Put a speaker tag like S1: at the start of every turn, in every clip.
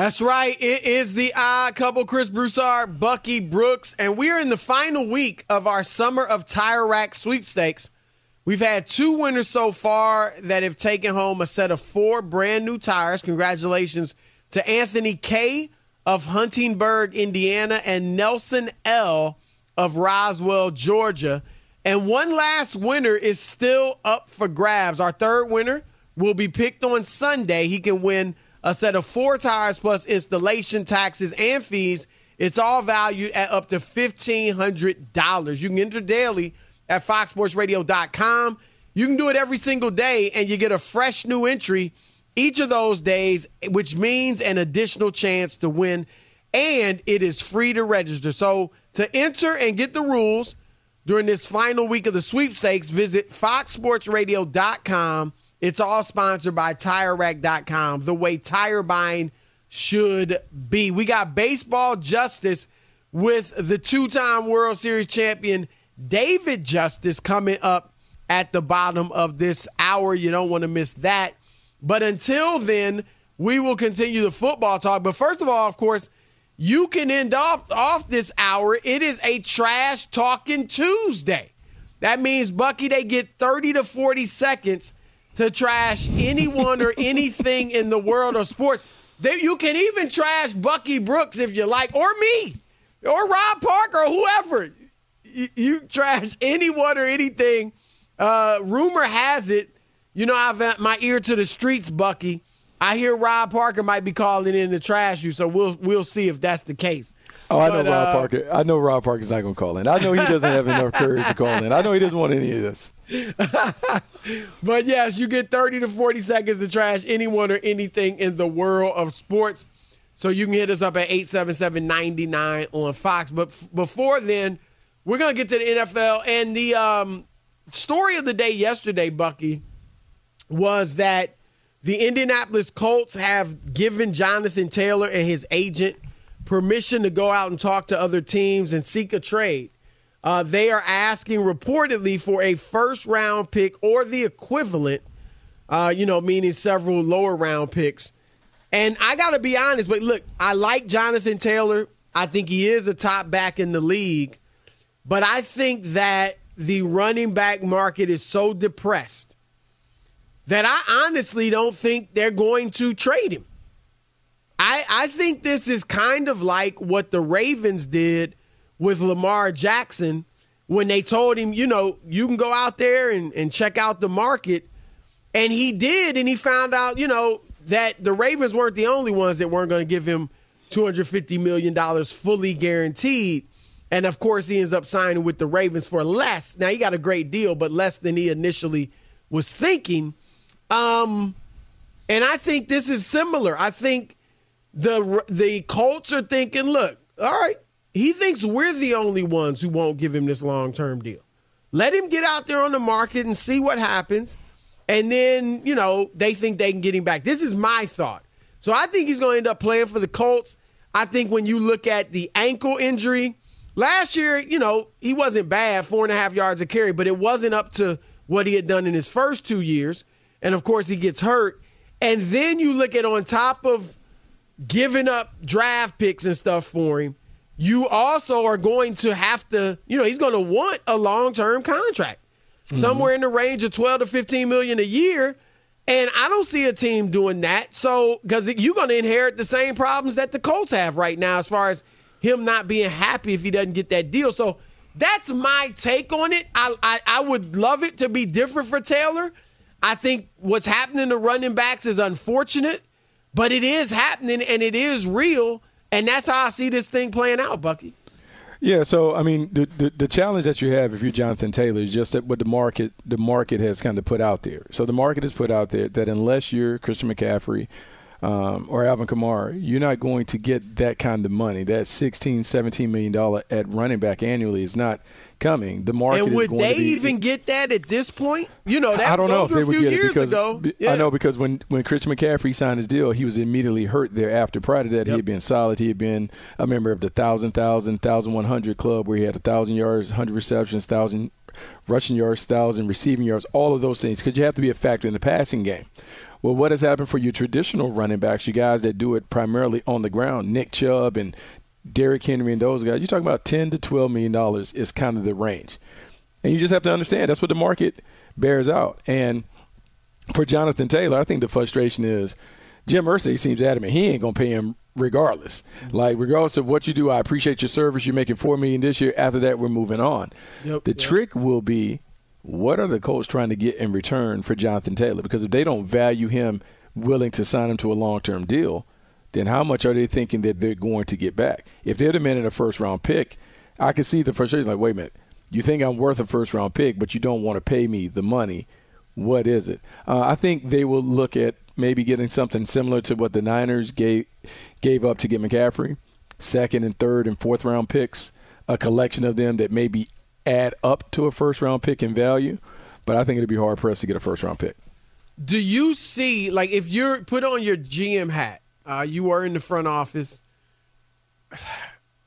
S1: That's right. It is the odd couple, Chris Broussard, Bucky Brooks, and we are in the final week of our Summer of Tire Rack sweepstakes. We've had two winners so far that have taken home a set of four brand new tires. Congratulations to Anthony K of Huntingburg, Indiana, and Nelson L of Roswell, Georgia. And one last winner is still up for grabs. Our third winner will be picked on Sunday. He can win a set of four tires plus installation taxes and fees. It's all valued at up to $1,500. You can enter daily at foxsportsradio.com. You can do it every single day, and you get a fresh new entry each of those days, which means an additional chance to win. And it is free to register. So to enter and get the rules during this final week of the sweepstakes, visit foxsportsradio.com. It's all sponsored by TireRack.com, the way tire buying should be. We got baseball justice with the two time World Series champion David Justice coming up at the bottom of this hour. You don't want to miss that. But until then, we will continue the football talk. But first of all, of course, you can end off, off this hour. It is a trash talking Tuesday. That means, Bucky, they get 30 to 40 seconds to trash anyone or anything in the world of sports. They, you can even trash Bucky Brooks if you like, or me, or Rob Parker, or whoever. You, trash anyone or anything. Uh, rumor has it, you know, I've my ear to the streets, Bucky. I hear Rob Parker might be calling in to trash you, so we'll we'll see if that's the case.
S2: Oh, I know
S1: But,
S2: Rob
S1: uh,
S2: Parker. I know Rob Parker's not going to call in. I know he doesn't have enough courage to call in. I know he doesn't want any of this.
S1: But yes, you get 30 to 40 seconds to trash anyone or anything in the world of sports. So you can hit us up at 877-99 on Fox. But f- before then, we're going to get to the NFL. And the um, story of the day yesterday, Bucky, was that the Indianapolis Colts have given Jonathan Taylor and his agent permission to go out and talk to other teams and seek a trade. Uh, they are asking reportedly for a first round pick or the equivalent, uh, you know, meaning several lower round picks. And I got to be honest, but look, I like Jonathan Taylor. I think he is a top back in the league. But I think that the running back market is so depressed that I honestly don't think they're going to trade him. I, I think this is kind of like what the Ravens did with Lamar Jackson when they told him, you know, you can go out there and, and check out the market. And he did, and he found out, you know, that the Ravens weren't the only ones that weren't going to give him $250 million fully guaranteed. And of course, he ends up signing with the Ravens for less. Now, he got a great deal, but less than he initially was thinking. Um, and I think this is similar. I think the the Colts are thinking, look, all right, he thinks we're the only ones who won't give him this long term deal. Let him get out there on the market and see what happens. And then, you know, they think they can get him back. This is my thought. So I think he's going to end up playing for the Colts. I think when you look at the ankle injury, last year, you know, he wasn't bad, four and a half yards a carry, but it wasn't up to what he had done in his first two years. And of course, he gets hurt. And then you look at on top of giving up draft picks and stuff for him, you also are going to have to, you know, he's going to want a long term contract, mm-hmm. somewhere in the range of 12 to 15 million a year. And I don't see a team doing that. So, because you're going to inherit the same problems that the Colts have right now as far as him not being happy if he doesn't get that deal. So, that's my take on it. I, I, I would love it to be different for Taylor. I think what's happening to running backs is unfortunate, but it is happening and it is real. And that's how I see this thing playing out, Bucky.
S2: Yeah, so I mean, the, the, the challenge that you have if you're Jonathan Taylor is just that what the market the market has kind of put out there. So the market has put out there that unless you're Christian McCaffrey um, or Alvin Kamara, you're not going to get that kind of money. That 16, 17 million dollar at running back annually is not coming. The market
S1: and would they
S2: be,
S1: even get that at this point? You know, that,
S2: I don't know if they would get it
S1: because
S2: yeah. I know because when when Christian McCaffrey signed his deal, he was immediately hurt thereafter. Prior to that, yep. he had been solid. He had been a member of the thousand, thousand, thousand one hundred club where he had a thousand yards, hundred receptions, thousand rushing yards, thousand receiving yards, all of those things. Because you have to be a factor in the passing game. Well, what has happened for your traditional running backs, you guys that do it primarily on the ground, Nick Chubb and Derrick Henry and those guys, you're talking about 10 to 12 million dollars is kind of the range. And you just have to understand that's what the market bears out. And for Jonathan Taylor, I think the frustration is Jim Irsay seems adamant he ain't gonna pay him regardless. Mm-hmm. Like regardless of what you do, I appreciate your service. You're making four million this year. After that, we're moving on. Yep, the yep. trick will be what are the Colts trying to get in return for Jonathan Taylor? Because if they don't value him willing to sign him to a long term deal, then how much are they thinking that they're going to get back? If they're demanding a first round pick, I can see the frustration like, wait a minute, you think I'm worth a first round pick, but you don't want to pay me the money. What is it? Uh, I think they will look at maybe getting something similar to what the Niners gave gave up to get McCaffrey, second and third and fourth round picks, a collection of them that maybe add up to a first round pick in value. But I think it'd be hard pressed to get a first round pick.
S1: Do you see like if you're put on your GM hat, uh, you are in the front office.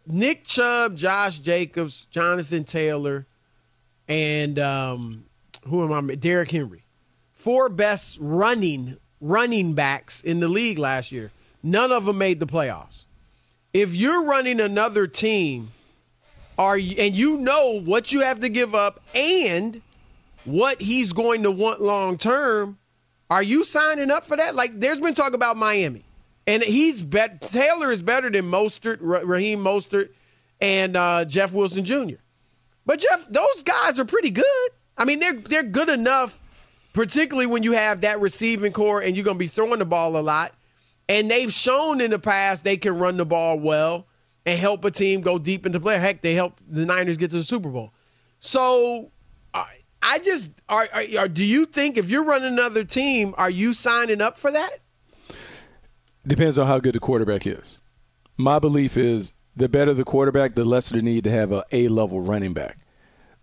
S1: Nick Chubb, Josh Jacobs, Jonathan Taylor, and um, who am I? Derrick Henry, four best running running backs in the league last year. None of them made the playoffs. If you're running another team, are you, and you know what you have to give up and what he's going to want long term, are you signing up for that? Like, there's been talk about Miami. And he's bet Taylor is better than Mostert, Raheem Mostert, and uh, Jeff Wilson Jr. But Jeff, those guys are pretty good. I mean, they're they're good enough, particularly when you have that receiving corps and you're going to be throwing the ball a lot. And they've shown in the past they can run the ball well and help a team go deep into play. Heck, they helped the Niners get to the Super Bowl. So I just are, are, do you think if you're running another team, are you signing up for that?
S2: Depends on how good the quarterback is. My belief is the better the quarterback, the less the need to have a A level running back.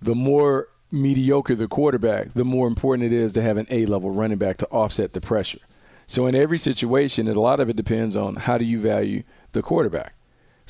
S2: The more mediocre the quarterback, the more important it is to have an A level running back to offset the pressure. So in every situation, a lot of it depends on how do you value the quarterback.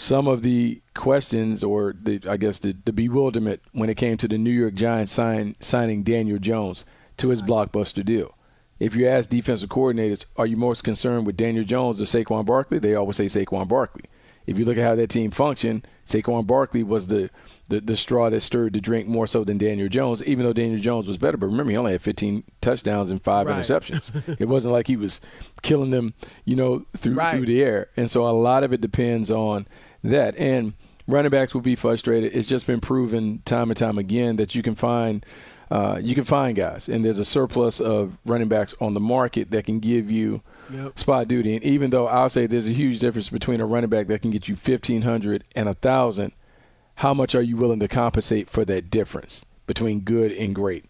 S2: Some of the questions, or the, I guess the, the bewilderment when it came to the New York Giants sign, signing Daniel Jones to his blockbuster deal if you ask defensive coordinators, are you most concerned with Daniel Jones or Saquon Barkley? They always say Saquon Barkley. if you look at how that team functioned, Saquon Barkley was the, the, the straw that stirred the drink more so than Daniel Jones, even though Daniel Jones was better. But remember, he only had 15 touchdowns and five
S1: Right.
S2: interceptions. it wasn't like he was killing them, you know, through
S1: Right.
S2: through the air. And so a lot of it depends on that. And running backs will be frustrated. It's just been proven time and time again that you can find uh, you can find guys, and there's a surplus of running backs on the market that can give you
S1: Yep.
S2: spot duty. And even though I'll say there's a huge difference between a running back that can get you 1500 and a thousand, how much are you willing to compensate for that difference between good and great?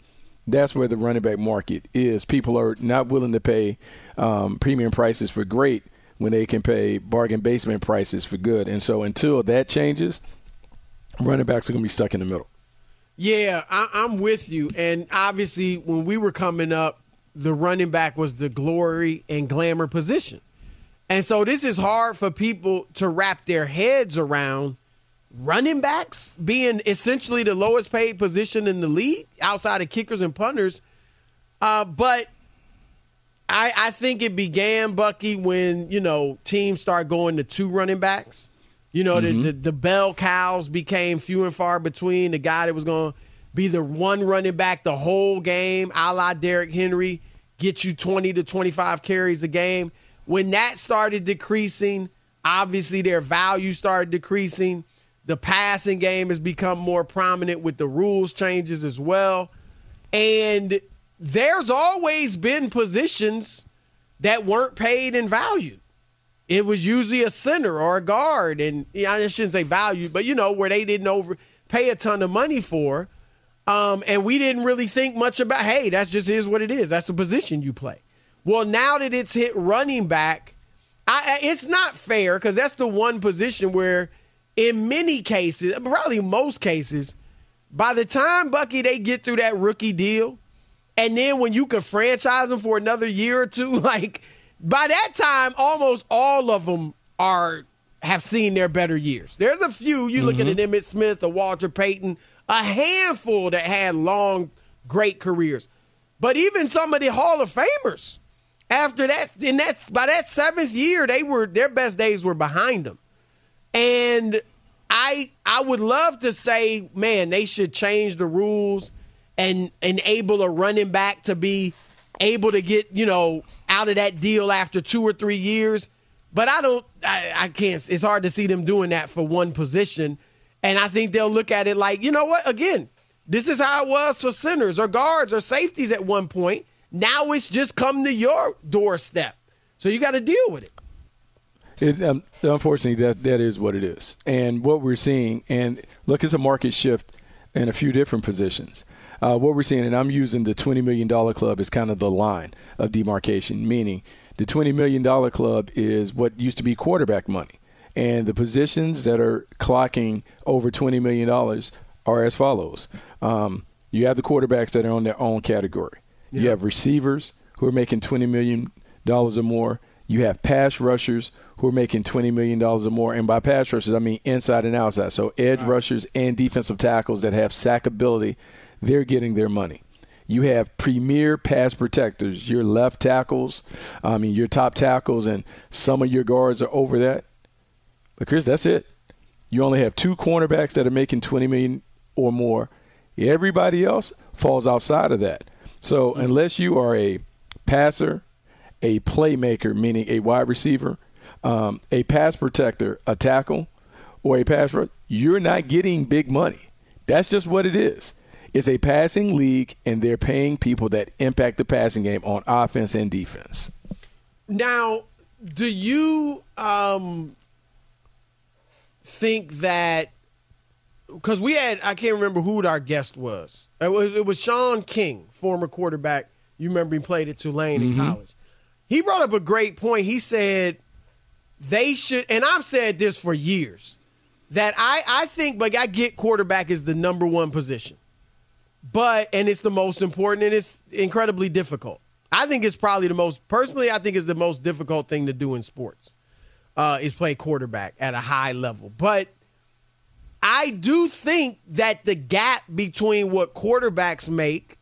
S2: That's where the running back market is. People are not willing to pay um, premium prices for great when they can pay bargain basement prices for good. And so until that changes, running backs are going to be stuck in the middle.
S1: Yeah, I, I'm with you. And obviously, when we were coming up, the running back was the glory and glamour position. And so this is hard for people to wrap their heads around running backs being essentially the lowest paid position in the league outside of kickers and punters. Uh, but I, I think it began, Bucky, when, you know, teams start going to two running backs. You know, the, mm-hmm. the, the bell cows became few and far between. The guy that was going to be the one running back the whole game, a la Derrick Henry, get you 20 to 25 carries a game. When that started decreasing, obviously their value started decreasing. The passing game has become more prominent with the rules changes as well. And there's always been positions that weren't paid in value. It was usually a center or a guard, and I shouldn't say value, but you know where they didn't over pay a ton of money for, um, and we didn't really think much about. Hey, that's just is what it is. That's the position you play. Well, now that it's hit running back, I- it's not fair because that's the one position where, in many cases, probably most cases, by the time Bucky they get through that rookie deal, and then when you can franchise them for another year or two, like by that time, almost all of them are have seen their better years. There's a few. You look at mm-hmm. an Emmitt Smith, a Walter Payton, a handful that had long, great careers. But even some of the Hall of Famers, after that, in that by that seventh year, they were their best days were behind them. And I I would love to say, man, they should change the rules and enable a running back to be able to get, you know, out of that deal after two or three years. But I don't I, I can't it's hard to see them doing that for one position. And I think they'll look at it like, you know what, again, this is how it was for centers or guards or safeties at one point. Now it's just come to your doorstep. So you got to deal with it.
S2: It, um, unfortunately, that that is what it is, and what we're seeing. And look, it's a market shift in a few different positions. Uh, what we're seeing, and I'm using the $20 million club as kind of the line of demarcation, meaning the $20 million club is what used to be quarterback money. And the positions that are clocking over $20 million are as follows. Um, you have the quarterbacks that are on their own category. You have receivers who are making $20 million or more. You have pass rushers who are making $20 million or more. And by pass rushers, I mean inside and outside. So edge rushers and defensive tackles that have sack ability, they're getting their money. You have premier pass protectors, your left tackles, I mean, your top tackles, and some of your guards are over that. But Chris, that's it. You only have two cornerbacks that are making 20 million or more. Everybody else falls outside of that. So unless you are a passer, a playmaker, meaning a wide receiver, um, a pass protector, a tackle, or a pass rush, you're not getting big money. That's just what it is. It's a passing league, and they're paying people that impact the passing game on offense and defense.
S1: Now, do you um think that because we had I can't remember who our guest was. It was it was Sean King, former quarterback. You remember he played at Tulane in college. He brought up a great point. He said they should, and I've said this for years, that I I think, but I get quarterback is the number one position, but and it's the most important and it's incredibly difficult. I think it's probably the most personally. I think it's the most difficult thing to do in sports uh, is play quarterback at a high level. But I do think that the gap between what quarterbacks make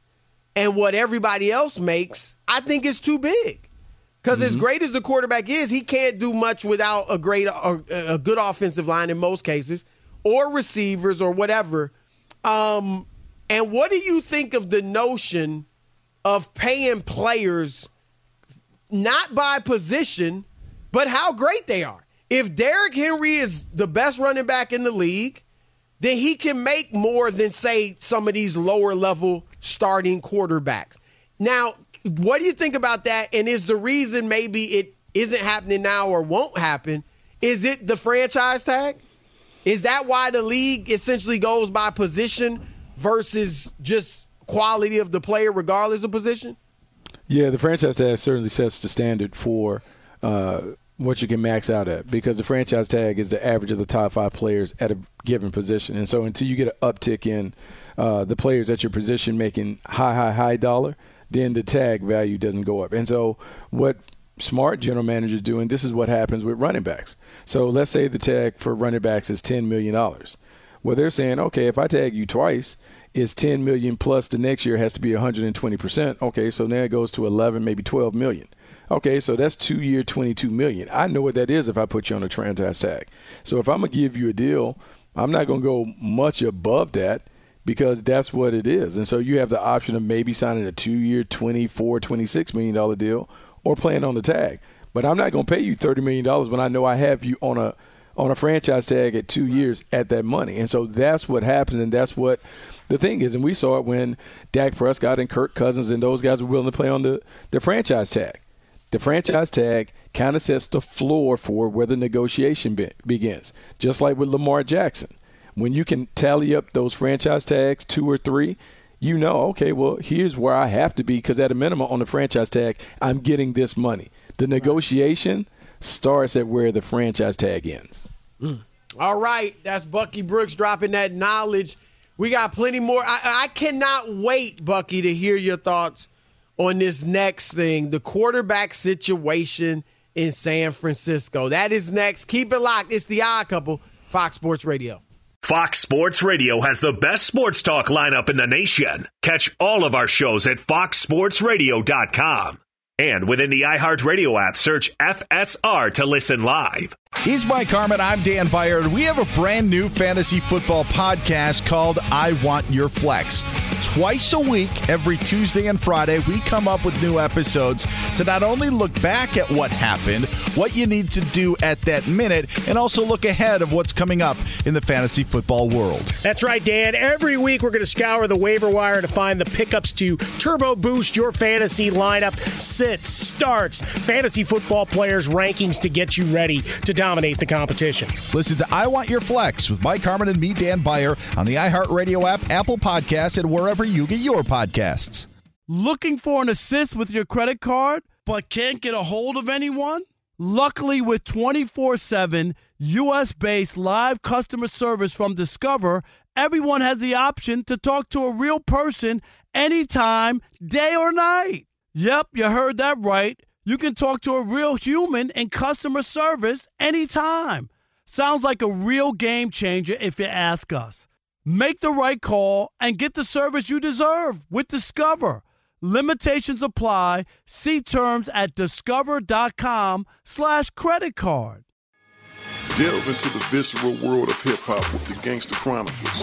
S1: and what everybody else makes, I think is too big. Because as great as the quarterback is, he can't do much without a great, a, a good offensive line in most cases, or receivers or whatever. Um, and what do you think of the notion of paying players not by position, but how great they are? If Derrick Henry is the best running back in the league, then he can make more than say some of these lower level starting quarterbacks. Now, what do you think about that? And is the reason maybe it isn't happening now or won't happen? Is it the franchise tag? Is that why the league essentially goes by position versus just quality of the player, regardless of position?
S2: Yeah, the franchise tag certainly sets the standard for uh, what you can max out at because the franchise tag is the average of the top five players at a given position. And so until you get an uptick in uh, the players at your position making high, high, high dollar, then the tag value doesn't go up. And so what smart general managers do, and this is what happens with running backs. So let's say the tag for running backs is $10 million. Well, they're saying, okay, if I tag you twice, it's 10 million plus the next year has to be 120%. Okay, so now it goes to 11, maybe 12 million. Okay, so that's two year, 22 million. I know what that is if I put you on a franchise tag. So if I'm gonna give you a deal, I'm not gonna go much above that because that's what it is. And so you have the option of maybe signing a two year, 24, 26 million dollar deal or playing on the tag. But I'm not gonna pay you 30 million dollars when I know I have you on a on a franchise tag at two years at that money. And so that's what happens, and that's what the thing is. And we saw it when Dak Prescott and Kirk Cousins and those guys were willing to play on the, the franchise tag. The franchise tag kind of sets the floor for where the negotiation be- begins, just like with Lamar Jackson. When you can tally up those franchise tags, two or three, you know, okay, well, here's where I have to be because at a minimum on the franchise tag, I'm getting this money. The negotiation starts at where the franchise tag ends.
S1: Mm. All right, that's Bucky Brooks dropping that knowledge. We got plenty more. I, I cannot wait, Bucky, to hear your thoughts on this next thing the quarterback situation in San Francisco. That is next. Keep it locked. It's the odd couple, Fox Sports Radio.
S3: Fox Sports Radio has the best sports talk lineup in the nation. Catch all of our shows at foxsportsradio.com. And within the iHeartRadio app, search FSR to listen live.
S4: He's Mike Harmon. I'm Dan Beyer. We have a brand new fantasy football podcast called I Want Your Flex. Twice a week, every Tuesday and Friday, we come up with new episodes to not only look back at what happened, what you need to do at that minute, and also look ahead of what's coming up in the fantasy football world.
S5: That's right, Dan. Every week, we're going to scour the waiver wire to find the pickups to turbo boost your fantasy lineup, sits, starts, fantasy football players' rankings to get you ready to dominate the competition.
S4: Listen to I Want Your Flex with Mike Harmon and me, Dan Beyer, on the iHeartRadio app, Apple Podcasts, and wherever you get your podcasts.
S6: Looking for an assist with your credit card, but can't get a hold of anyone? Luckily, with 24 7 US based live customer service from Discover, everyone has the option to talk to a real person anytime, day or night. Yep, you heard that right. You can talk to a real human in customer service anytime. Sounds like a real game changer if you ask us. Make the right call and get the service you deserve with Discover. Limitations apply. See terms at discover.com slash credit card.
S7: Delve into the visceral world of hip hop with the Gangster Chronicles,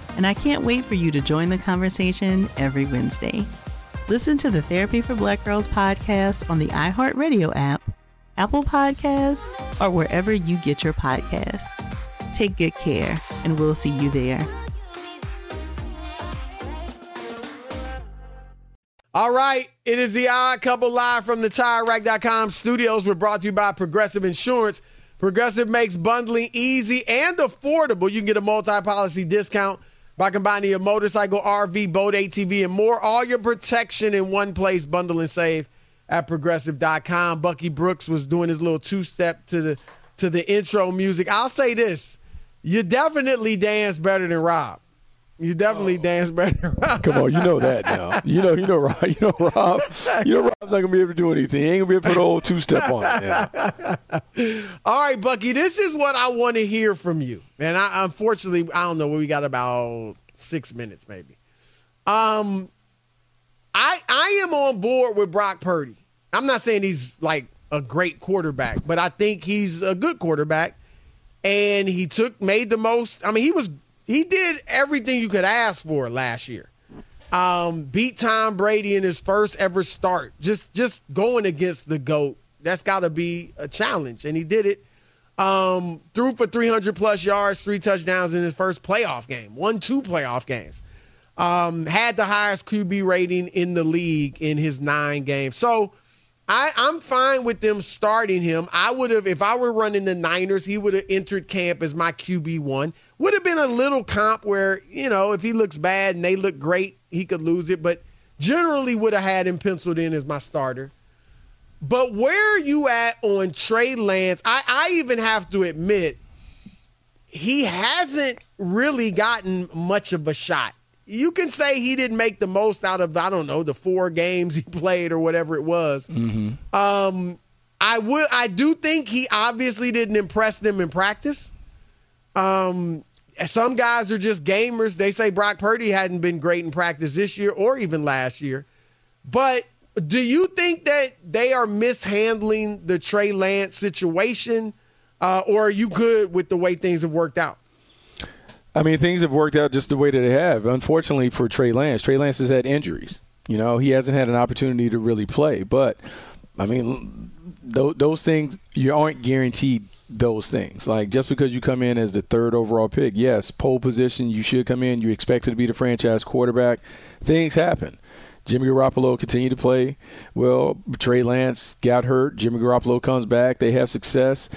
S8: and I can't wait for you to join the conversation every Wednesday. Listen to the Therapy for Black Girls podcast on the iHeartRadio app, Apple Podcasts, or wherever you get your podcasts. Take good care, and we'll see you there.
S1: All right, it is the Odd Couple live from the TireRack.com studios. We're brought to you by Progressive Insurance. Progressive makes bundling easy and affordable. You can get a multi-policy discount by combining your motorcycle, RV, boat, ATV, and more. All your protection in one place. Bundle and save at progressive.com. Bucky Brooks was doing his little two-step to the to the intro music. I'll say this. You definitely dance better than Rob. You definitely oh. dance better.
S2: Come on, you know that now. You know, you know, Rob. You know, Rob. You know, Rob's not gonna be able to do anything. He ain't gonna be able to put a whole two step on
S1: it. All right, Bucky. This is what I want to hear from you. And I, unfortunately, I don't know. We got about six minutes, maybe. Um, I I am on board with Brock Purdy. I'm not saying he's like a great quarterback, but I think he's a good quarterback. And he took made the most. I mean, he was he did everything you could ask for last year. Um, beat Tom Brady in his first ever start. Just just going against the GOAT. That's got to be a challenge, and he did it. Um, threw for 300 plus yards, three touchdowns in his first playoff game. Won two playoff games. Um, had the highest QB rating in the league in his nine games. So I, I'm fine with them starting him. I would have, if I were running the Niners, he would have entered camp as my QB one. Would have been a little comp where, you know, if he looks bad and they look great, he could lose it. But generally would have had him penciled in as my starter. But where are you at on Trey Lance? I, I even have to admit, he hasn't really gotten much of a shot you can say he didn't make the most out of I don't know the four games he played or whatever it was.
S2: Mm-hmm.
S1: Um, I would I do think he obviously didn't impress them in practice. Um, some guys are just gamers. They say Brock Purdy hadn't been great in practice this year or even last year. But do you think that they are mishandling the Trey Lance situation, uh, or are you good with the way things have worked out?
S2: I mean, things have worked out just the way that they have. Unfortunately for Trey Lance, Trey Lance has had injuries. You know, he hasn't had an opportunity to really play. But I mean, th- those things you aren't guaranteed. Those things, like just because you come in as the third overall pick, yes, pole position, you should come in. You expect to be the franchise quarterback. Things happen. Jimmy Garoppolo continued to play well. Trey Lance got hurt. Jimmy Garoppolo comes back. They have success.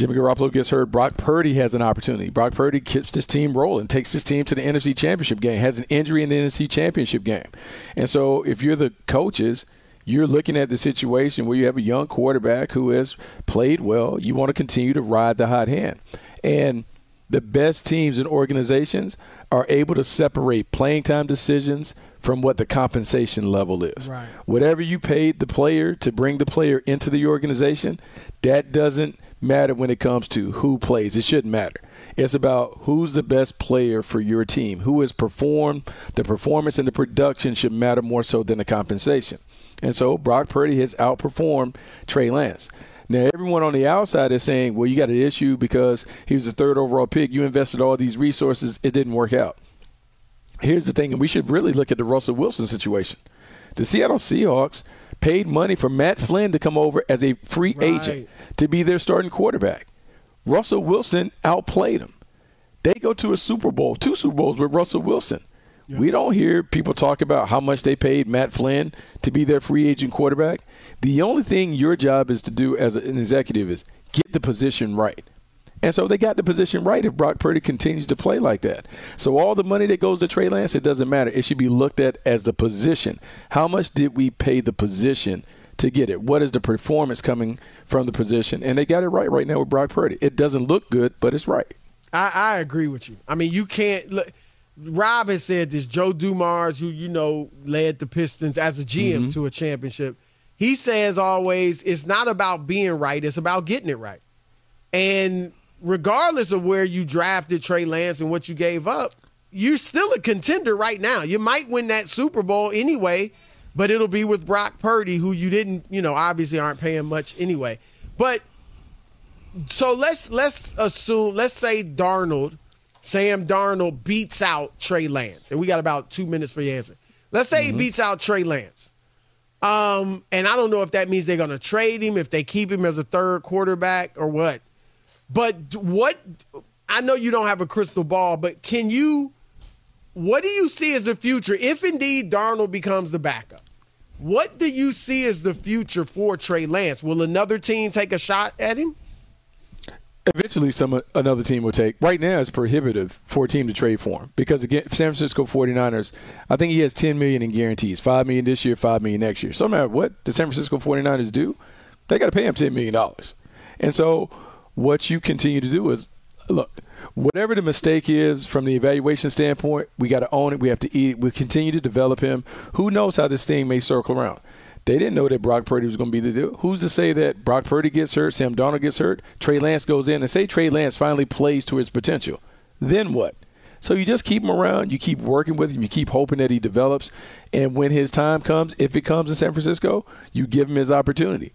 S2: Jimmy Garoppolo gets hurt. Brock Purdy has an opportunity. Brock Purdy keeps this team rolling, takes his team to the NFC Championship game, has an injury in the NFC Championship game. And so if you're the coaches, you're looking at the situation where you have a young quarterback who has played well. You want to continue to ride the hot hand. And the best teams and organizations are able to separate playing time decisions from what the compensation level is.
S1: Right.
S2: Whatever you paid the player to bring the player into the organization, that doesn't matter when it comes to who plays. It shouldn't matter. It's about who's the best player for your team, who has performed. The performance and the production should matter more so than the compensation. And so Brock Purdy has outperformed Trey Lance. Now, everyone on the outside is saying, well, you got an issue because he was the third overall pick. You invested all these resources, it didn't work out. Here's the thing, and we should really look at the Russell Wilson situation. The Seattle Seahawks paid money for Matt Flynn to come over as a free right. agent to be their starting quarterback. Russell Wilson outplayed him. They go to a Super Bowl, two Super Bowls with Russell Wilson. Yeah. We don't hear people talk about how much they paid Matt Flynn to be their free agent quarterback. The only thing your job is to do as an executive is get the position right. And so they got the position right if Brock Purdy continues to play like that. So all the money that goes to Trey Lance, it doesn't matter. It should be looked at as the position. How much did we pay the position to get it? What is the performance coming from the position? And they got it right right now with Brock Purdy. It doesn't look good, but it's right.
S1: I, I agree with you. I mean, you can't look. Rob has said this. Joe Dumars, who you know led the Pistons as a GM mm-hmm. to a championship, he says always it's not about being right; it's about getting it right. And regardless of where you drafted Trey Lance and what you gave up, you're still a contender right now. You might win that Super Bowl anyway, but it'll be with Brock Purdy, who you didn't, you know, obviously aren't paying much anyway. But so let's let's assume let's say Darnold, Sam Darnold beats out Trey Lance, and we got about two minutes for your answer. Let's say mm-hmm. he beats out Trey Lance. Um, and I don't know if that means they're going to trade him, if they keep him as a third quarterback or what. But what I know you don't have a crystal ball, but can you what do you see as the future if indeed Darnold becomes the backup? What do you see as the future for Trey Lance? Will another team take a shot at him?
S2: Eventually, some another team will take. Right now, it's prohibitive for a team to trade for him because again, San Francisco 49ers, I think he has 10 million in guarantees, 5 million this year, 5 million next year. So no matter what the San Francisco 49ers do, they got to pay him 10 million dollars. And so what you continue to do is look, whatever the mistake is from the evaluation standpoint, we got to own it. We have to eat it. We continue to develop him. Who knows how this thing may circle around? They didn't know that Brock Purdy was going to be the deal. Who's to say that Brock Purdy gets hurt, Sam Darnold gets hurt, Trey Lance goes in, and say Trey Lance finally plays to his potential? Then what? So you just keep him around, you keep working with him, you keep hoping that he develops, and when his time comes, if it comes in San Francisco, you give him his opportunity.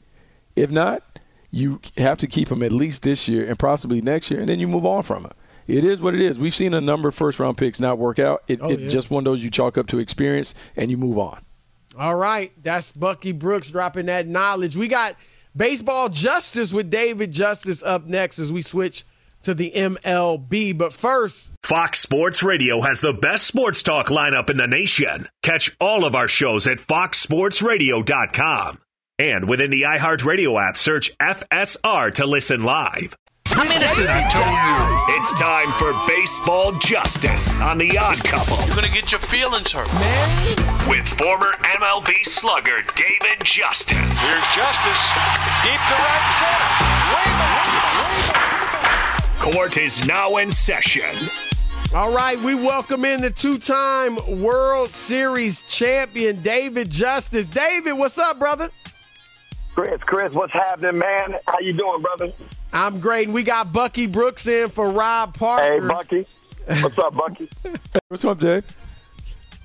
S2: If not, you have to keep him at least this year and possibly next year, and then you move on from it. It is what it is. We've seen a number of first round picks not work out. It, oh, it's yeah. just one of those you chalk up to experience and you move on.
S1: All right. That's Bucky Brooks dropping that knowledge. We got baseball justice with David Justice up next as we switch to the MLB. But first,
S3: Fox Sports Radio has the best sports talk lineup in the nation. Catch all of our shows at foxsportsradio.com. And within the iHeartRadio app, search FSR to listen live.
S9: Medicine, I told
S3: you. It's time for baseball justice on the Odd Couple.
S9: You're gonna get your feelings hurt,
S3: man. With former MLB slugger David Justice.
S9: Here's Justice, deep to right
S3: center. Way Court is now in session.
S1: All right, we welcome in the two-time World Series champion David Justice. David, what's up, brother?
S10: Chris, Chris, what's happening, man? How you doing, brother?
S1: I'm great. We got Bucky Brooks in for Rob Parker.
S10: Hey, Bucky. What's up, Bucky?
S2: what's up, Dave?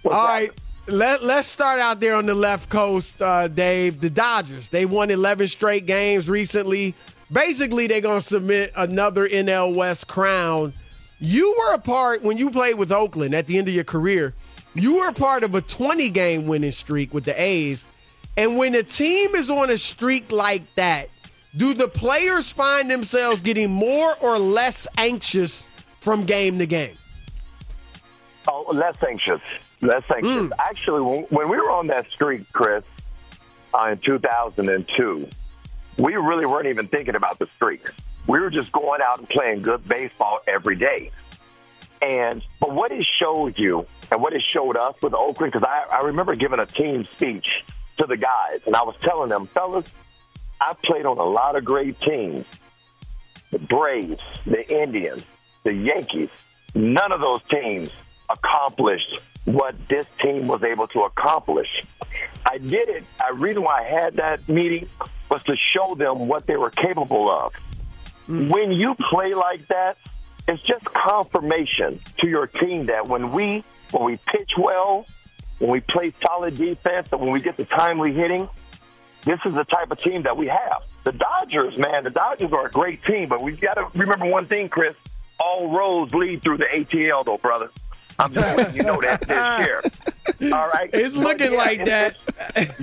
S1: What's All right. Let, let's start out there on the left coast, uh, Dave. The Dodgers, they won 11 straight games recently. Basically, they're going to submit another NL West crown. You were a part, when you played with Oakland at the end of your career, you were a part of a 20 game winning streak with the A's. And when a team is on a streak like that, do the players find themselves getting more or less anxious from game to game?
S10: Oh, less anxious. Less anxious. Mm. Actually, when, when, we were on that streak, Chris, uh, in 2002, we really weren't even thinking about the streak. We were just going out and playing good baseball every day. And but what it showed you and what it showed us with Oakland, because I, I remember giving a team speech to the guys, and I was telling them, fellas, I played on a lot of great teams. The Braves, the Indians, the Yankees. None of those teams accomplished what this team was able to accomplish. I did it. The reason why I had that meeting was to show them what they were capable of. Mm. when you play like that, it's just confirmation to your team that when we when we pitch well, when we play solid defense, and when we get the timely hitting, this is the type of team that we have. The Dodgers, man, the Dodgers are a great team, but we've got to remember one thing, Chris. All roads lead through the ATL, though, brother. I'm just letting you know that this year. All right,
S1: It's looking like that.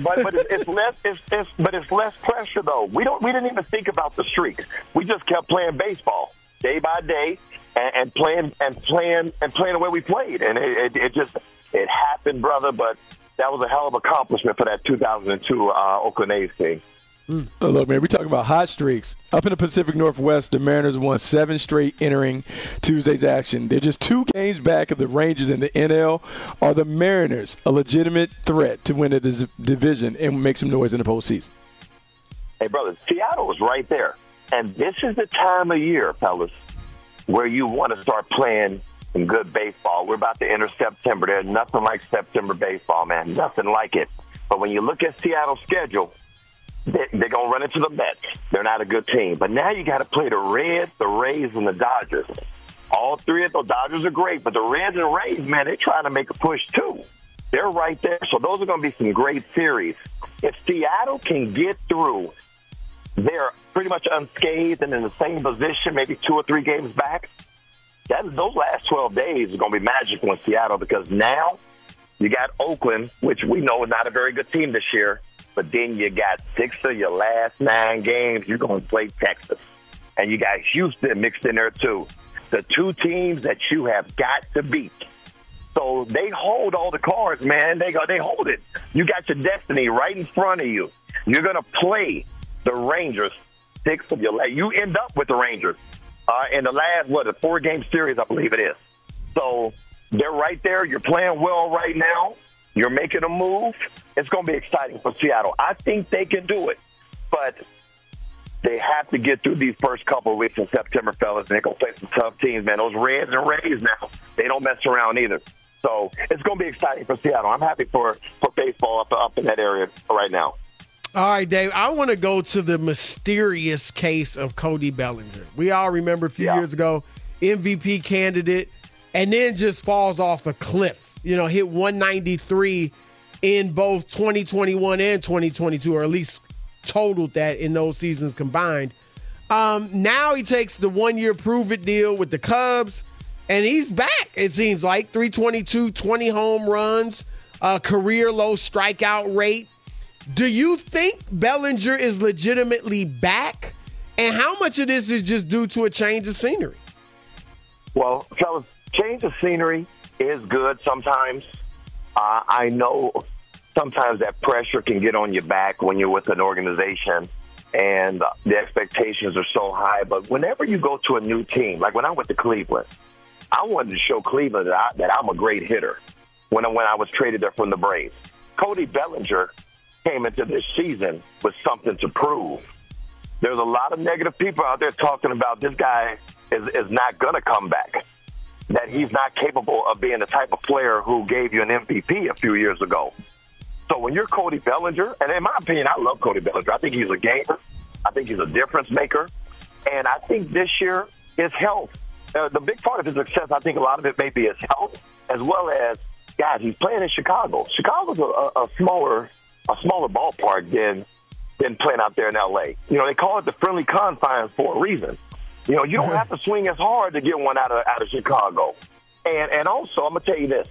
S10: but but it's, it's less it's, it's but it's less pressure though. We don't we didn't even think about the streak. We just kept playing baseball day by day and, and playing and playing and playing the way we played, and it, it, it just it happened, brother. But that was a hell of accomplishment for that 2002 uh, Oakland A's team.
S2: Oh, look, man, we're talking about hot streaks. Up in the Pacific Northwest, the Mariners won seven straight entering Tuesday's action. They're just two games back of the Rangers in the NL. Are the Mariners a legitimate threat to win the division and make some noise in the postseason?
S10: Hey, brother, Seattle is right there. And this is the time of year, fellas, where you want to start playing some good baseball. We're about to enter September. There's nothing like September baseball, man. Nothing like it. But when you look at Seattle's schedule, they, they're going to run into the Mets. They're not a good team. But now you got to play the Reds, the Rays, and the Dodgers. All three of the Dodgers are great, but the Reds and Rays, man, they're trying to make a push too. They're right there. So those are going to be some great series. If Seattle can get through, they're pretty much unscathed and in the same position, maybe two or three games back. That those last 12 days is going to be magical in Seattle because now you got Oakland, which we know is not a very good team this year, but then you got six of your last nine games. You're going to play Texas, and you got Houston mixed in there too. The two teams that you have got to beat. So they hold all the cards, man. They go, they hold it. You got your destiny right in front of you. You're going to play the Rangers. Six of your. You end up with the Rangers uh, in the last what a four game series, I believe it is. So they're right there. You're playing well right now. You're making a move. It's going to be exciting for Seattle. I think they can do it, but they have to get through these first couple of weeks in September, fellas. And they're going to play some tough teams, man. Those Reds and Rays now, they don't mess around either. So it's going to be exciting for Seattle. I'm happy for, for baseball up, up in that area right now.
S1: All right, Dave. I want to go to the mysterious case of Cody Bellinger. We all remember a few years ago, MVP candidate, and then just falls off a cliff. You know, hit 193 in both 2021 and 2022, or at least totaled that in those seasons combined. Um, now he takes the one year prove it deal with the Cubs, and he's back, it seems like 322, 20 home runs, uh, career low strikeout rate. Do you think Bellinger is legitimately back? And how much of this is just due to a change of scenery?
S10: Well, fellas, change of scenery is good sometimes. Uh, I know sometimes that pressure can get on your back when you're with an organization and the expectations are so high. But whenever you go to a new team, like when I went to Cleveland, I wanted to show Cleveland that, I, that I'm a great hitter when I, when I was traded there from the Braves. Cody Bellinger came into this season with something to prove. There's a lot of negative people out there talking about this guy is, is not going to come back, that he's not capable of being the type of player who gave you an MVP a few years ago. So when you're Cody Bellinger, and in my opinion, I love Cody Bellinger. I think he's a gamer. I think he's a difference maker. And I think this year is health. Uh, the big part of his success, I think a lot of it may be his health, as well as, guys, he's playing in Chicago. Chicago's a, a smaller a smaller ballpark than than playing out there in L.A. You know, they call it the friendly confines for a reason. You know, you don't have to swing as hard to get one out of out of Chicago. And and also, I'm gonna tell you this.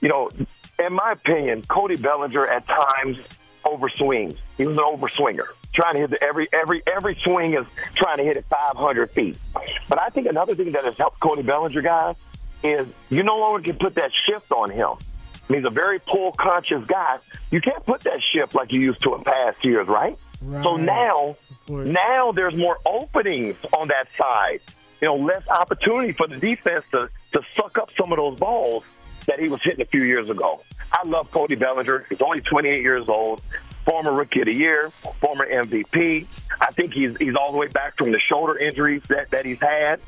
S10: You know, in my opinion, Cody Bellinger at times overswings. He was an overswinger, trying to hit the, every every every swing is trying to hit it 500 feet. But I think another thing that has helped Cody Bellinger, guys, is you no longer can put that shift on him. He's a very pull conscious guy. You can't put that shift like you used to in past years, right? So now, now there's more openings on that side. You know, less opportunity for the defense to, to suck up some of those balls that he was hitting a few years ago. I love Cody Bellinger. He's only 28 years old, former Rookie of the Year, former MVP. I think he's he's all the way back from the shoulder injuries that, that he's had.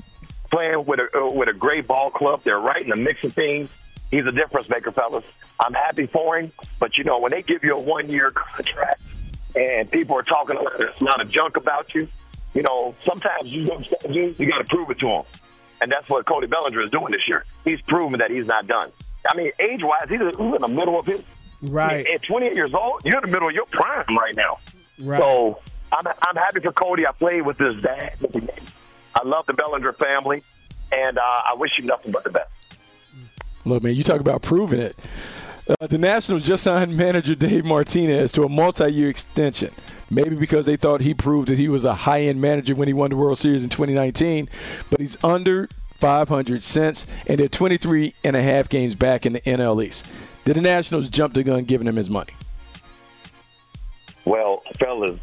S10: Playing with a uh, with a great ball club, they're right in the mix of things. He's a difference maker, fellas. I'm happy for him, but you know when they give you a one year contract and people are talking a lot of junk about you, You know, sometimes you don't you, you got to prove it to them, and that's what Cody Bellinger is doing this year. He's proven that he's not done. I mean, age wise, he's in the middle of his
S1: right.
S10: At 28 years old, you're in the middle of your prime right now.
S1: Right.
S10: So I'm I'm happy for Cody. I played with his dad. I love the Bellinger family, and uh, I wish him nothing but the best.
S2: Look, man, you talk about proving it. Uh, the Nationals just signed manager Dave Martinez to a multi-year extension. Maybe because they thought he proved that he was a high-end manager when he won the World Series in 2019, but he's under 500 since, and they're 23 and a half games back in the NL East. Did the Nationals jump the gun giving him his money?
S10: Well, fellas,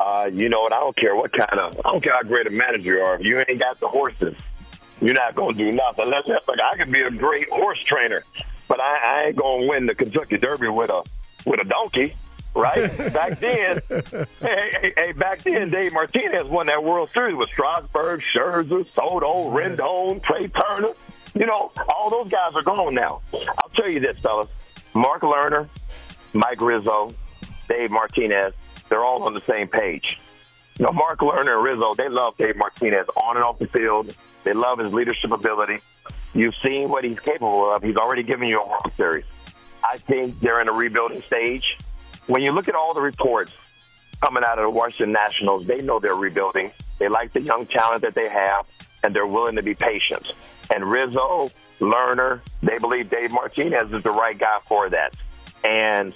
S10: uh, you know what? I don't care what kind of, I don't care how great a manager you are. If you ain't got the horses, you're not going to do nothing. Unless, like, I could be a great horse trainer, but I, I ain't going to win the Kentucky Derby with a with a donkey, right? back then, hey, hey, hey, back then, Dave Martinez won that World Series with Strasburg, Scherzer, Soto, Rendon, Trea Turner. You know, all those guys are gone now. I'll tell you this, fellas. Mark Lerner, Mike Rizzo, Dave Martinez, they're all on the same page. You know, Mark Lerner and Rizzo, they love Dave Martinez on and off the field. They love his leadership ability. You've seen what he's capable of. He's already given you a World Series. I think they're in a rebuilding stage. When you look at all the reports coming out of the Washington Nationals, they know they're rebuilding. They like the young talent that they have, and they're willing to be patient. And Rizzo, Lerner, they believe Dave Martinez is the right guy for that. And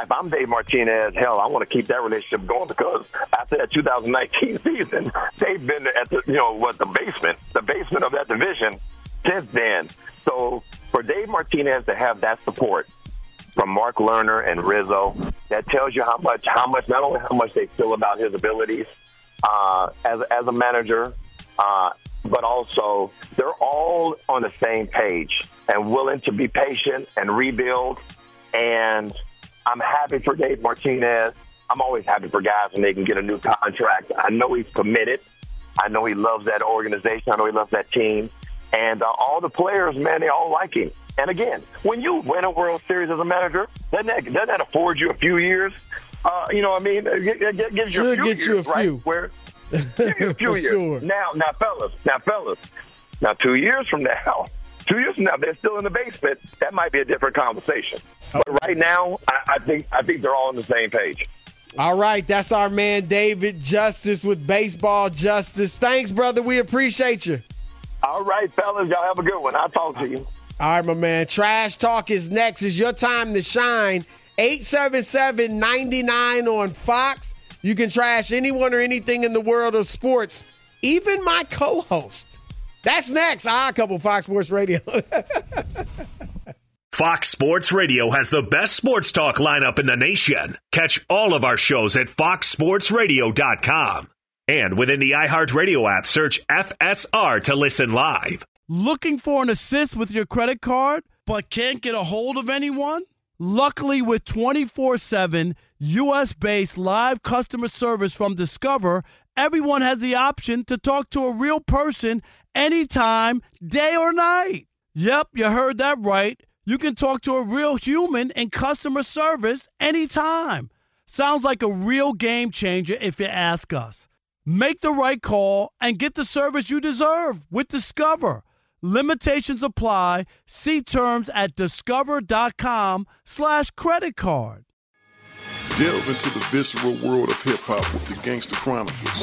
S10: if I'm Dave Martinez, hell, I want to keep that relationship going because after that 2019 season, they've been at the, you know, what the basement, the basement of that division since then. So for Dave Martinez to have that support from Mark Lerner and Rizzo, that tells you how much, how much, not only how much they feel about his abilities uh, as as a manager, uh, but also they're all on the same page and willing to be patient and rebuild. And I'm happy for Dave Martinez. I'm always happy for guys when they can get a new contract. I know he's committed. I know he loves that organization. I know he loves that team. And uh, all the players, man, they all like him. And again, when you win a World Series as a manager, doesn't that, doesn't that afford you a few years? Uh, you know what I mean? It, it, gives you a few years,
S1: you a
S10: right? Where give you a few years.
S1: sure.
S10: Now, now, fellas, now, fellas, now, two years from now, two years from now, they're still in the basement. That might be a different conversation. But right now, I, I think I think they're all on the same page.
S1: All right, that's our man David Justice with Baseball Justice. Thanks, brother. We appreciate you.
S10: All right, fellas, y'all have a good one. I'll talk to you.
S1: All right, my man. Trash Talk is next. It's your time to shine. 877 99 on Fox. You can trash anyone or anything in the world of sports, even my co host. That's next. Ah, couple Fox Sports Radio.
S3: Fox Sports Radio has the best sports talk lineup in the nation. Catch all of our shows at foxsportsradio.com. And within the iHeartRadio app, search FSR to listen live.
S6: Looking for an assist with your credit card, but can't get a hold of anyone? Luckily, with 24 7 US based live customer service from Discover, everyone has the option to talk to a real person anytime, day or night. Yep, you heard that right. You can talk to a real human in customer service anytime. Sounds like a real game changer if you ask us. Make the right call and get the service you deserve with Discover. Limitations apply. See terms at discover.com slash credit card.
S7: Delve into the visceral world of hip hop with the Gangster Chronicles,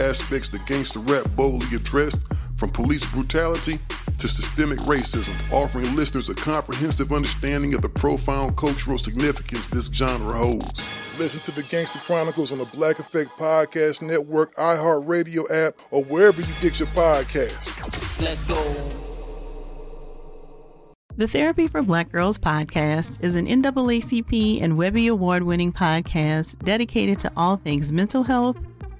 S7: aspects that gangster rap boldly addressed, from police brutality to systemic racism, offering listeners a comprehensive understanding of the profound cultural significance this genre holds. Listen to the Gangster Chronicles on the Black Effect Podcast Network, iHeartRadio app, or wherever you get your podcasts.
S11: Let's go.
S8: The Therapy for Black Girls podcast is an NAACP and Webby Award winning podcast dedicated to all things mental health,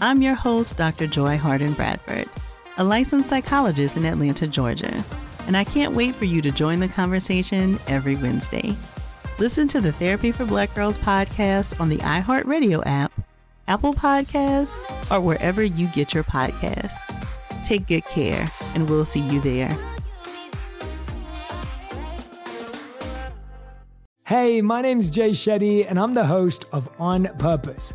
S8: I'm your host, Dr. Joy Harden Bradford, a licensed psychologist in Atlanta, Georgia, and I can't wait for you to join the conversation every Wednesday. Listen to the Therapy for Black Girls podcast on the iHeartRadio app, Apple Podcasts, or wherever you get your podcasts. Take good care, and we'll see you there.
S12: Hey, my name's Jay Shetty, and I'm the host of On Purpose.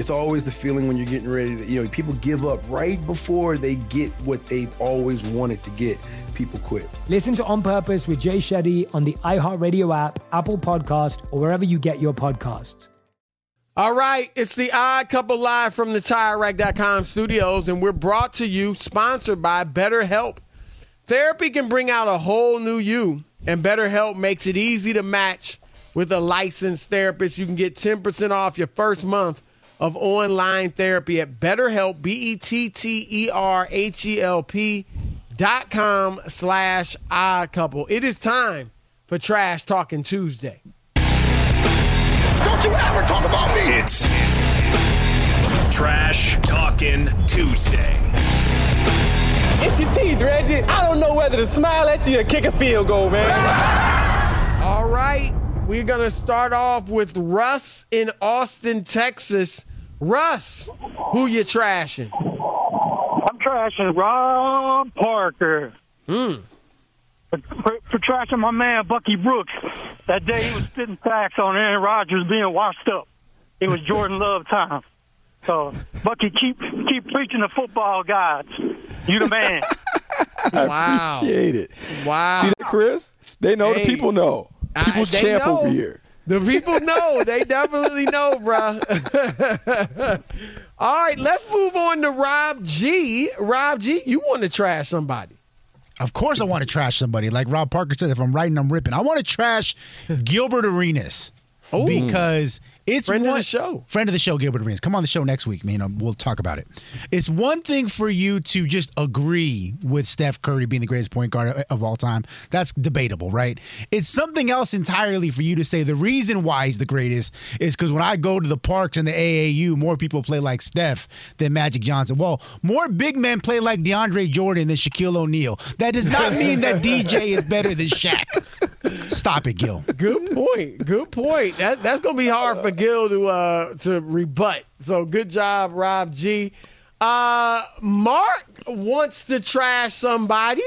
S13: It's always the feeling when you're getting ready to, you know, people give up right before they get what they've always wanted to get. People quit.
S12: Listen to On Purpose with Jay Shetty on the iHeartRadio app, Apple Podcast, or wherever you get your podcasts.
S1: All right, it's the Odd Couple live from the TireRack.com studios, and we're brought to you, sponsored by BetterHelp. Therapy can bring out a whole new you, and BetterHelp makes it easy to match with a licensed therapist. You can get 10% off your first month of online therapy at BetterHelp, B-E-T-T-E-R-H-E-L-P dot com slash odd couple. It is time for Trash Talking Tuesday.
S9: Don't you ever talk about me!
S3: It's Trash Talking Tuesday.
S14: It's your teeth, Reggie. I don't know whether to smile at you or kick a field goal, man.
S1: All right, we're going to start off with Russ in Austin, Texas. Russ, who you trashing?
S15: I'm trashing Rob Parker.
S1: Mm.
S15: For, for, for trashing my man Bucky Brooks. That day he was spitting facts on Aaron Rodgers being washed up. It was Jordan Love time. So Bucky, keep keep preaching the football gods. You the man.
S2: I
S1: Wow.
S2: appreciate it.
S1: Wow.
S2: See that, Chris? They know
S1: Hey.
S2: the people know.
S1: I-
S2: People's
S1: they
S2: champ
S1: know.
S2: over here.
S1: The people know. they definitely know, bruh. All right, let's move on to Rob G. Rob G, you want to trash somebody.
S16: Of course, I want to trash somebody. Like Rob Parker said, if I'm writing, I'm ripping. I want to trash Gilbert Arenas because it's
S1: Friend of the show.
S16: Friend of the show, Gilbert Arenas. Come on the show next week. You um, know, we'll talk about it. It's one thing for you to just agree with Steph Curry being the greatest point guard of all time. That's debatable, right? It's something else entirely for you to say the reason why he's the greatest is because when I go to the parks and the AAU, more people play like Steph than Magic Johnson. Well, more big men play like DeAndre Jordan than Shaquille O'Neal. That does not mean that DJ is better than Shaq. Stop it, Gil.
S1: Good point. Good point. That, that's going to be hard for Gil to uh, to rebut. So good job, Rob G. Uh, Mark wants to trash somebody.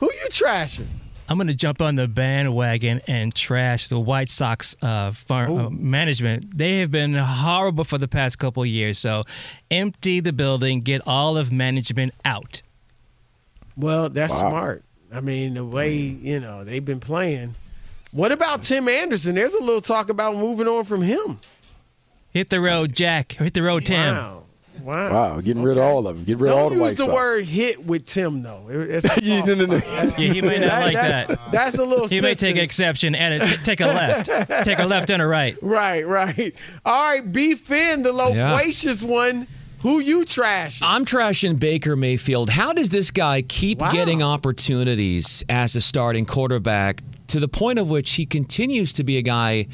S1: Who you trashing?
S17: I'm going to jump on the bandwagon and trash the White Sox uh, farm, uh, management. They have been horrible for the past couple of years. So empty the building, get all of management out.
S1: Well, that's
S17: Wow.
S1: smart. I mean, the way you know they've been playing. What about Tim Anderson? There's a little talk about moving on from him.
S17: Hit the road, Jack. Hit the road, Tim.
S1: Wow. Wow.
S2: Wow, getting rid of all of them. Get rid of all
S1: Don't
S2: the
S1: use the
S2: Sox.
S1: word "hit" with Tim though. It's
S2: Yeah, no, no, no.
S17: Yeah, he may not like that.
S1: That's a little.
S17: He may take
S1: sensitive.
S17: exception and take a left. take a left and a right.
S1: Right, right. All right, B. Finn, the
S18: Yeah.
S1: loquacious one. Who you trash?
S18: I'm trashing Baker Mayfield. How does this guy keep getting opportunities as a starting quarterback
S19: to the point of which he continues to be a guy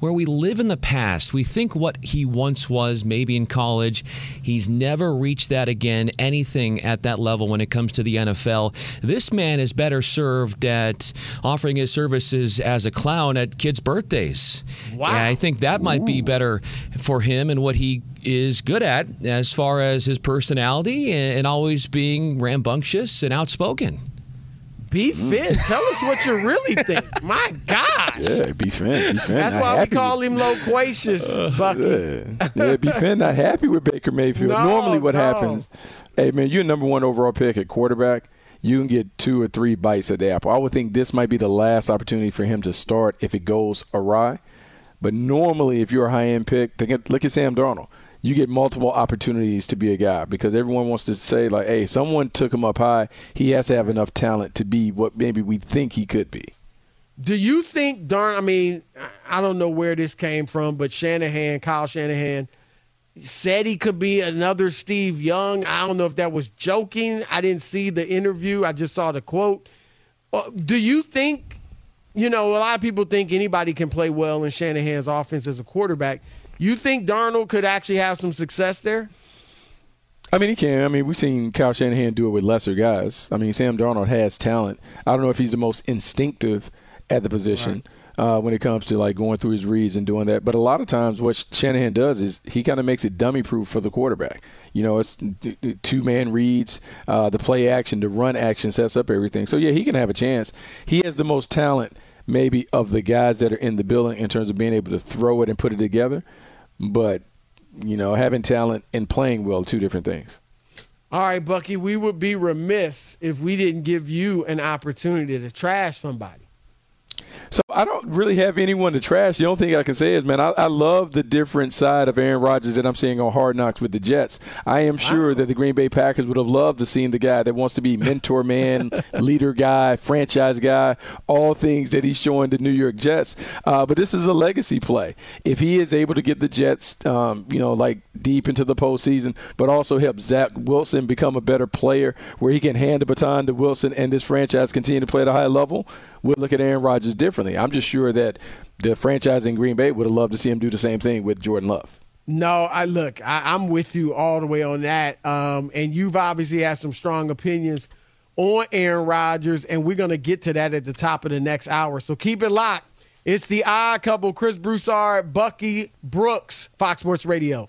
S19: where we live in the past. We think what he once was, maybe in college. He's never reached that again, anything at that level when it comes to the NFL. This man is better served at offering his services as a clown at kids' birthdays. Wow. I think that might be better for him and what he is good at as far as his personality and always being rambunctious and outspoken.
S1: B mm. Finn, tell us what you really think. My gosh.
S2: Yeah, B Finn. B Finn.
S1: That's why we call him loquacious, uh, Bucky.
S2: Yeah, yeah B Finn not happy with Baker Mayfield.
S1: No,
S2: Normally, what
S1: no.
S2: happens? Hey man, you're number one overall pick at quarterback. You can get two or three bites at the apple. I would think this might be the last opportunity for him to start if it goes awry. But normally, if you're a high end pick, think look at Sam Darnold. You get multiple opportunities to be a guy because everyone wants to say like, "Hey, someone took him up high. He has to have enough talent to be what maybe we think he could be."
S1: Do you think Darn? I mean, I don't know where this came from, but Shanahan, Kyle Shanahan, said he could be another Steve Young. I don't know if that was joking. I didn't see the interview. I just saw the quote. Uh, Do you think? You know, a lot of people think anybody can play well in Shanahan's offense as a quarterback. You think Darnold could actually have some success there?
S2: I mean, he can. I mean, we've seen Kyle Shanahan do it with lesser guys. I mean, Sam Darnold has talent. I don't know if he's the most instinctive at the position uh, when it comes to like going through his reads and doing that. But a lot of times, what Shanahan does is he kind of makes it dummy proof for the quarterback. You know, it's two man reads, uh, the play action, the run action sets up everything. So yeah, he can have a chance. He has the most talent, maybe, of the guys that are in the building in terms of being able to throw it and put it together. But you know, having talent and playing well, two different things.
S1: All right, Bucky, we would be remiss if we didn't give you an opportunity to trash somebody.
S2: So I don't really have anyone to trash. The only thing I can say is, man, I, I love the different side of Aaron Rodgers that I'm seeing on Hard Knocks with the Jets. I am sure that the Green Bay Packers would have loved to seen the guy that wants to be mentor man, leader guy, franchise guy, all things that he's showing the New York Jets. Uh, but this is a legacy play. If he is able to get the Jets, um, you know, like deep into the postseason, but also help Zach Wilson become a better player, where he can hand the baton to Wilson and this franchise continue to play at a high level, we'll look at Aaron Rodgers differently. I'm just sure that the franchise in Green Bay would have loved to see him do the same thing with Jordan Love.
S1: No, I look, I, I'm with you all the way on that. Um, and you've obviously had some strong opinions on Aaron Rodgers, and we're going to get to that at the top of the next hour. So keep it locked. It's the odd couple, Chris Broussard, Bucky Brooks, Fox Sports Radio.